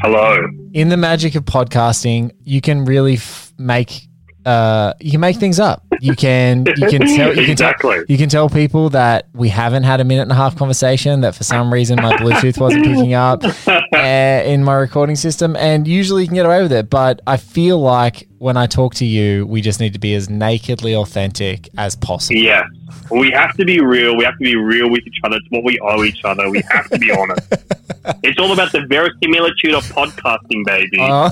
Hello. In the magic of podcasting, you can really f- make uh, you can make things up. You can you can tell you can Exactly. tell you can tell people that we haven't had a minute and a half conversation that for some reason my Bluetooth wasn't picking up uh, in my recording system, and usually you can get away with it. But I feel like when I talk to you, we just need to be as nakedly authentic as possible. Yeah. We have to be real. We have to be real with each other. It's what we owe each other. We have to be honest. it's all about the verisimilitude of podcasting, baby. Uh,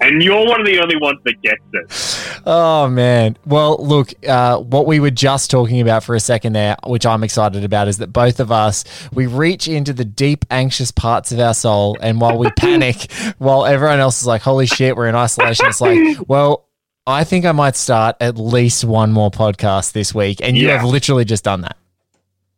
and you're one of the only ones that gets it. Oh man. Well, look, uh, what we were just talking about for a second there, which I'm excited about, is that both of us we reach into the deep, anxious parts of our soul, and while we panic, while everyone else is like, "Holy shit, we're in isolation," it's like, well. I think I might start at least one more podcast this week, and you Yeah. have literally just done that.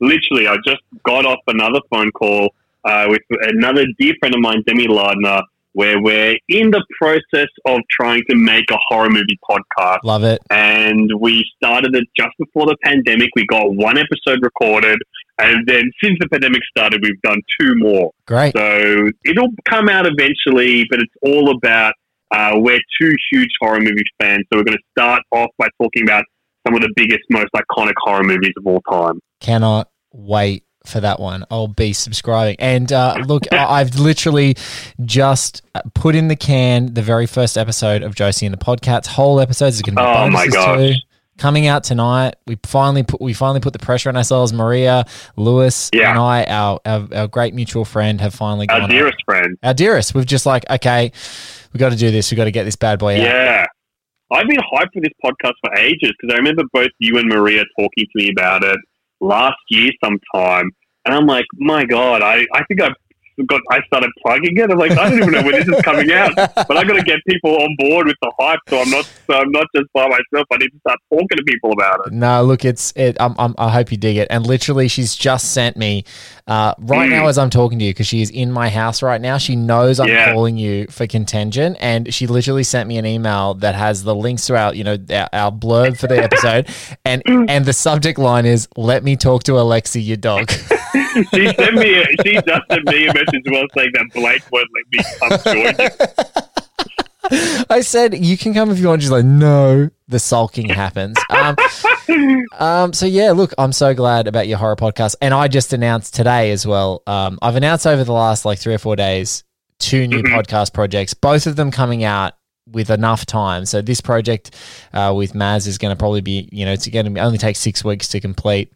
Literally, I just got off another phone call uh, with another dear friend of mine, Demi Lardner, where we're in the process of trying to make a horror movie podcast. Love it. and we started it just before the pandemic. We got one episode recorded, and then since the pandemic started, we've done two more. Great. So it'll come out eventually, but it's all about uh, we're two huge horror movie fans. So we're going to start off by talking about some of the biggest, most iconic horror movies of all time. Cannot wait for that one. I'll be subscribing. And uh, look, I've literally just put in the can the very first episode of Josie and the Podcasts. Whole episodes is going to be Oh, bonuses too. Coming out tonight, we finally put we finally put the pressure on ourselves. Maria, Lewis, Yeah. and I, our, our our great mutual friend, have finally gone. Our dearest friend. our dearest. We've just like, okay, we got to do this. We got to get this bad boy out. Yeah. I've been hyped for this podcast for ages because I remember both you and Maria talking to me about it last year sometime. And I'm like, my God, I, I think I got, I started plugging it. I'm like, I don't even know when this is coming out, but I got to get people on board with the hype. So I'm not, so I'm not just by myself. I need to start talking to people about it. No, look, it's it. I'm, I'm, I hope you dig it. And literally, she's just sent me uh, right now as I'm talking to you because she is in my house right now. She knows I'm Yeah. calling you for contention, and she literally sent me an email that has the links to our, you know, our, our blurb for the episode, and and the subject line is "Let me talk to Alexi, your dog." She sent me, a, she just sent me a message as well saying that Blake won't let me come join you. I said you can come if you want. She's like, no, the sulking happens. Um, um, so yeah, look, I'm so glad about your horror podcast, and I just announced today as well. Um, I've announced over the last like three or four days two new podcast projects, both of them coming out with enough time. So this project uh, with Maz is going to probably be, you know, it's going to only take six weeks to complete.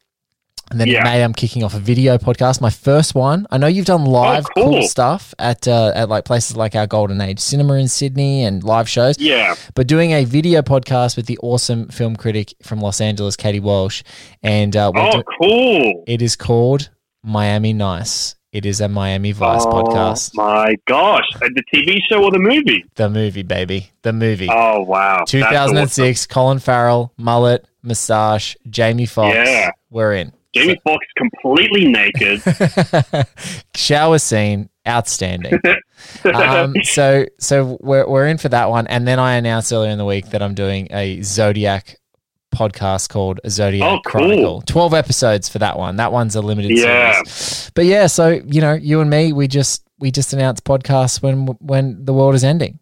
And then Yeah. in May, I'm kicking off a video podcast, my first one. I know you've done live cool. cool stuff at uh, at like places like our Golden Age Cinema in Sydney and live shows Yeah. but doing a video podcast with the awesome film critic from Los Angeles, Katie Walsh, and uh, we're Oh, do- cool. it is called Miami Nice. It is a Miami Vice oh, podcast. My gosh, the TV show or the movie? The movie, baby. The movie. Oh wow, That's 2006, Colin Farrell, mullet, moustache, Jamie Foxx. Yeah. We're in. Jamie Foxx completely naked. Shower scene, outstanding. um, so so we're we're in for that one, and then I announced earlier in the week that I'm doing a Zodiac podcast called Zodiac Oh, cool. Chronicle. Twelve episodes for that one. That one's a limited Yeah. series. But yeah, so you know, you and me, we just we just announced podcasts when when the world is ending.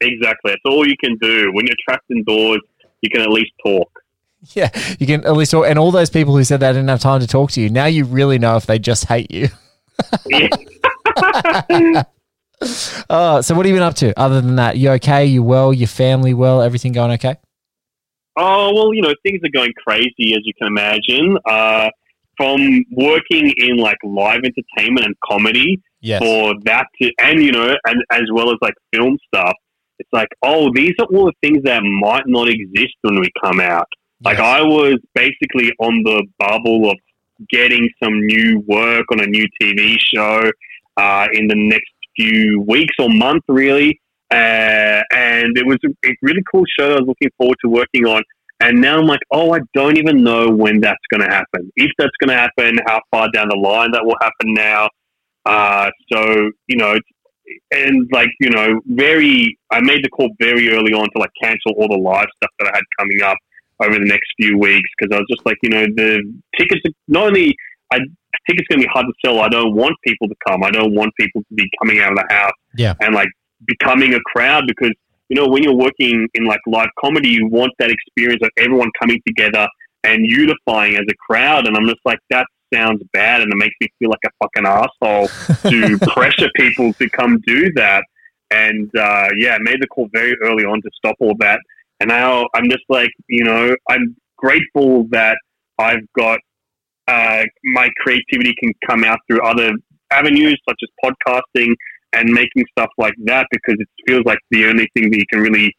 exactly, that's all you can do when you're trapped indoors. You can at least talk. Yeah, you can at least talk. And all those people who said they didn't have time to talk to you, now you really know if they just hate you. Oh, so what have you been up to? Other than that, you okay? You well? Your family well? Everything going okay? Oh well, you know things are going crazy as you can imagine. Uh, from working in like live entertainment and comedy Yes. for that, to, and you know, and as well as like film stuff. It's like, oh, these are all the things that might not exist when we come out. Like. I was basically on the bubble of getting some new work on a new TV show uh, in the next few weeks or month, really. Uh, and it was a, a really cool show I was looking forward to working on. And now I'm like, oh, I don't even know when that's going to happen. If that's going to happen, how far down the line that will happen now. Uh, so, you know, and like, you know, very, I made the call very early on to like cancel all the live stuff that I had coming up over the next few weeks because I was just like, you know, the tickets, are- not only, I, think it's going to be hard to sell. I don't want people to come. I don't want people to be coming out of the house Yeah. and like becoming a crowd because you know when you're working in like live comedy, you want that experience of everyone coming together and unifying as a crowd. And I'm just like that sounds bad, and it makes me feel like a fucking asshole to pressure people to come do that. And uh, yeah, I made the call very early on to stop all that. And now I'm just like, you know, I'm grateful that I've got uh, my creativity can come out through other avenues such as podcasting and making stuff like that because it feels like the only thing that you can really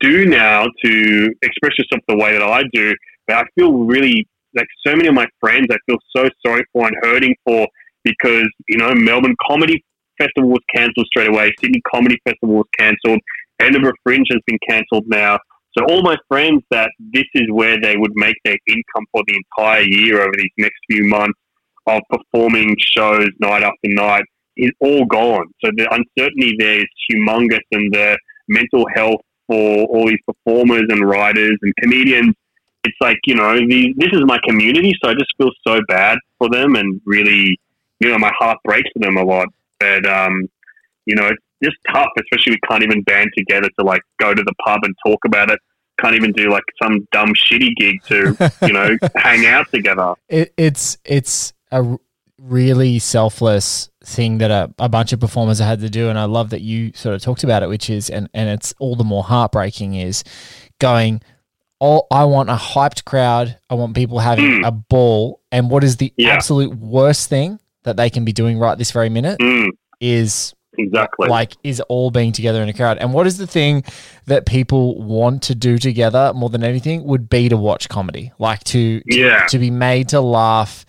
do now to express yourself the way that I do. But I feel really like so many of my friends I feel so sorry for and hurting for because, you know, Melbourne Comedy Festival was cancelled straight away, Sydney Comedy Festival was cancelled, Edinburgh Fringe has been cancelled now. So all my friends that this is where they would make their income for the entire year over these next few months of performing shows night after night is all gone. So the uncertainty there is humongous, and the mental health for all these performers and writers and comedians. It's like you know, the, this is my community, so I just feel so bad for them, and really, you know, my heart breaks for them a lot. But um, you know, it's just tough, especially we can't even band together to like go to the pub and talk about it. Can't even do like some dumb shitty gig to you know hang out together. it, it's it's a really selfless thing that a, a bunch of performers have had to do and i love that you sort of talked about it which is and, and it's all the more heartbreaking is going all i want a hyped crowd i want people having Mm. a ball and what is the Yeah. absolute worst thing that they can be doing right this very minute Mm, is exactly. like is all being together in a crowd and what is the thing that people want to do together more than anything would be to watch comedy like to to, Yeah. to be made to laugh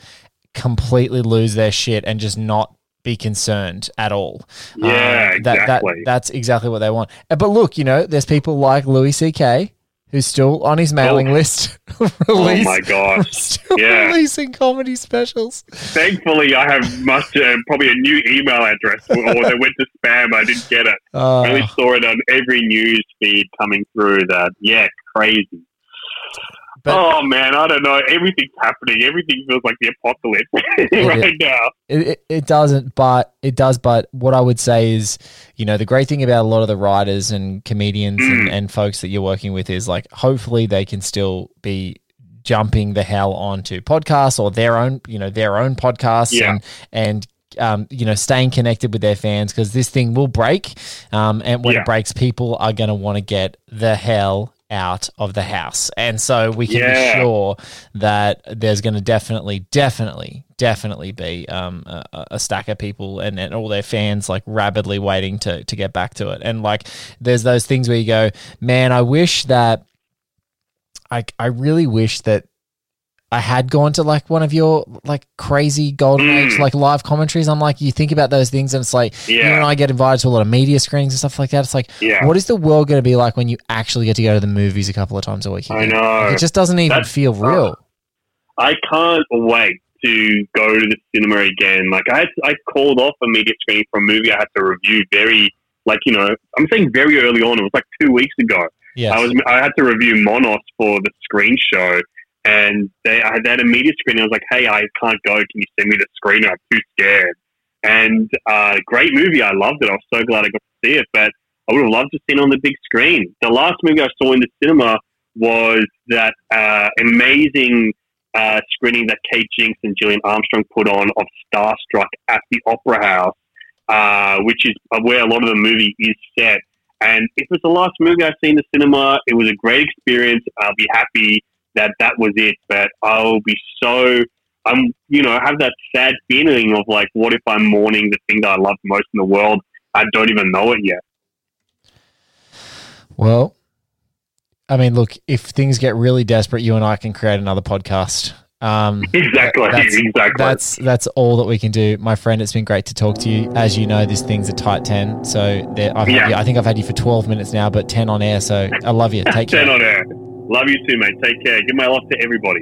completely lose their shit and just not be concerned at all Yeah, Um, that, that exactly. that's exactly what they want Uh, but look you know there's people like louis ck who's still on his mailing Oh. list oh my gosh. still Yeah. releasing comedy specials Thankfully, I have must uh, probably a new email address, or or they went to spam. I didn't get it. uh, I only saw it on every news feed coming through. That yeah, crazy. But- oh man, I don't know. Everything's happening. Everything feels like the apocalypse right now. It, it, it doesn't, but it does. But what I would say is, you know, the great thing about a lot of the writers and comedians and, and folks that you're working with is like, hopefully they can still be jumping the hell onto podcasts or their own, you know, their own podcasts Yeah. and, and, um, you know, staying connected with their fans because this thing will break. Um, and when Yeah. it breaks, people are going to want to get the hell out of the house. And so we can be sure that there's going to definitely, definitely, definitely be um, a, a stack of people and, and all their fans like rabidly waiting to, to get back to it. And like, there's those things where you go, man, I wish that, I, I really wish that I had gone to like one of your like crazy golden Mm. age like live commentaries. I'm like, you think about those things, and it's like you Yeah. and I get invited to a lot of media screenings and stuff like that. It's like, Yeah. what is the world going to be like when you actually get to go to the movies a couple of times a week? I know. Like, it just doesn't even That's- feel real. I can't wait to go to the cinema again. Like I had, I called off a media screening for a movie I had to review very, like you know, I'm saying very early on. It was like two weeks ago. yes. I was I had to review Monos for the screen show, and they I had a media screening. I was like, "Hey, I can't go. Can you send me the screener? I'm too scared." And uh, great movie. I loved it. I was so glad I got to see it. But I would have loved to see it on the big screen. The last movie I saw in the cinema was that uh, amazing uh, screening that Kate Jinks and Gillian Armstrong put on of Starstruck at the Opera House, uh, which is where a lot of the movie is set. And if it's the last movie I've seen in the cinema, it was a great experience. I'll be happy that that was it. But I'll be so, I'm, you know, have that sad feeling of like, what if I'm mourning the thing that I love most in the world? I don't even know it yet. Well, I mean, look, if things get really desperate, you and I can create another podcast. Um, Exactly. that's, exactly. That's that's all that we can do, my friend. It's been great to talk to you. As you know, this thing's a tight ten. So I've had Yeah. you, I think I've had you for twelve minutes now, but ten on air. So I love you. Take 10 care. on air. Love you too, mate. Take care. Give my love to everybody.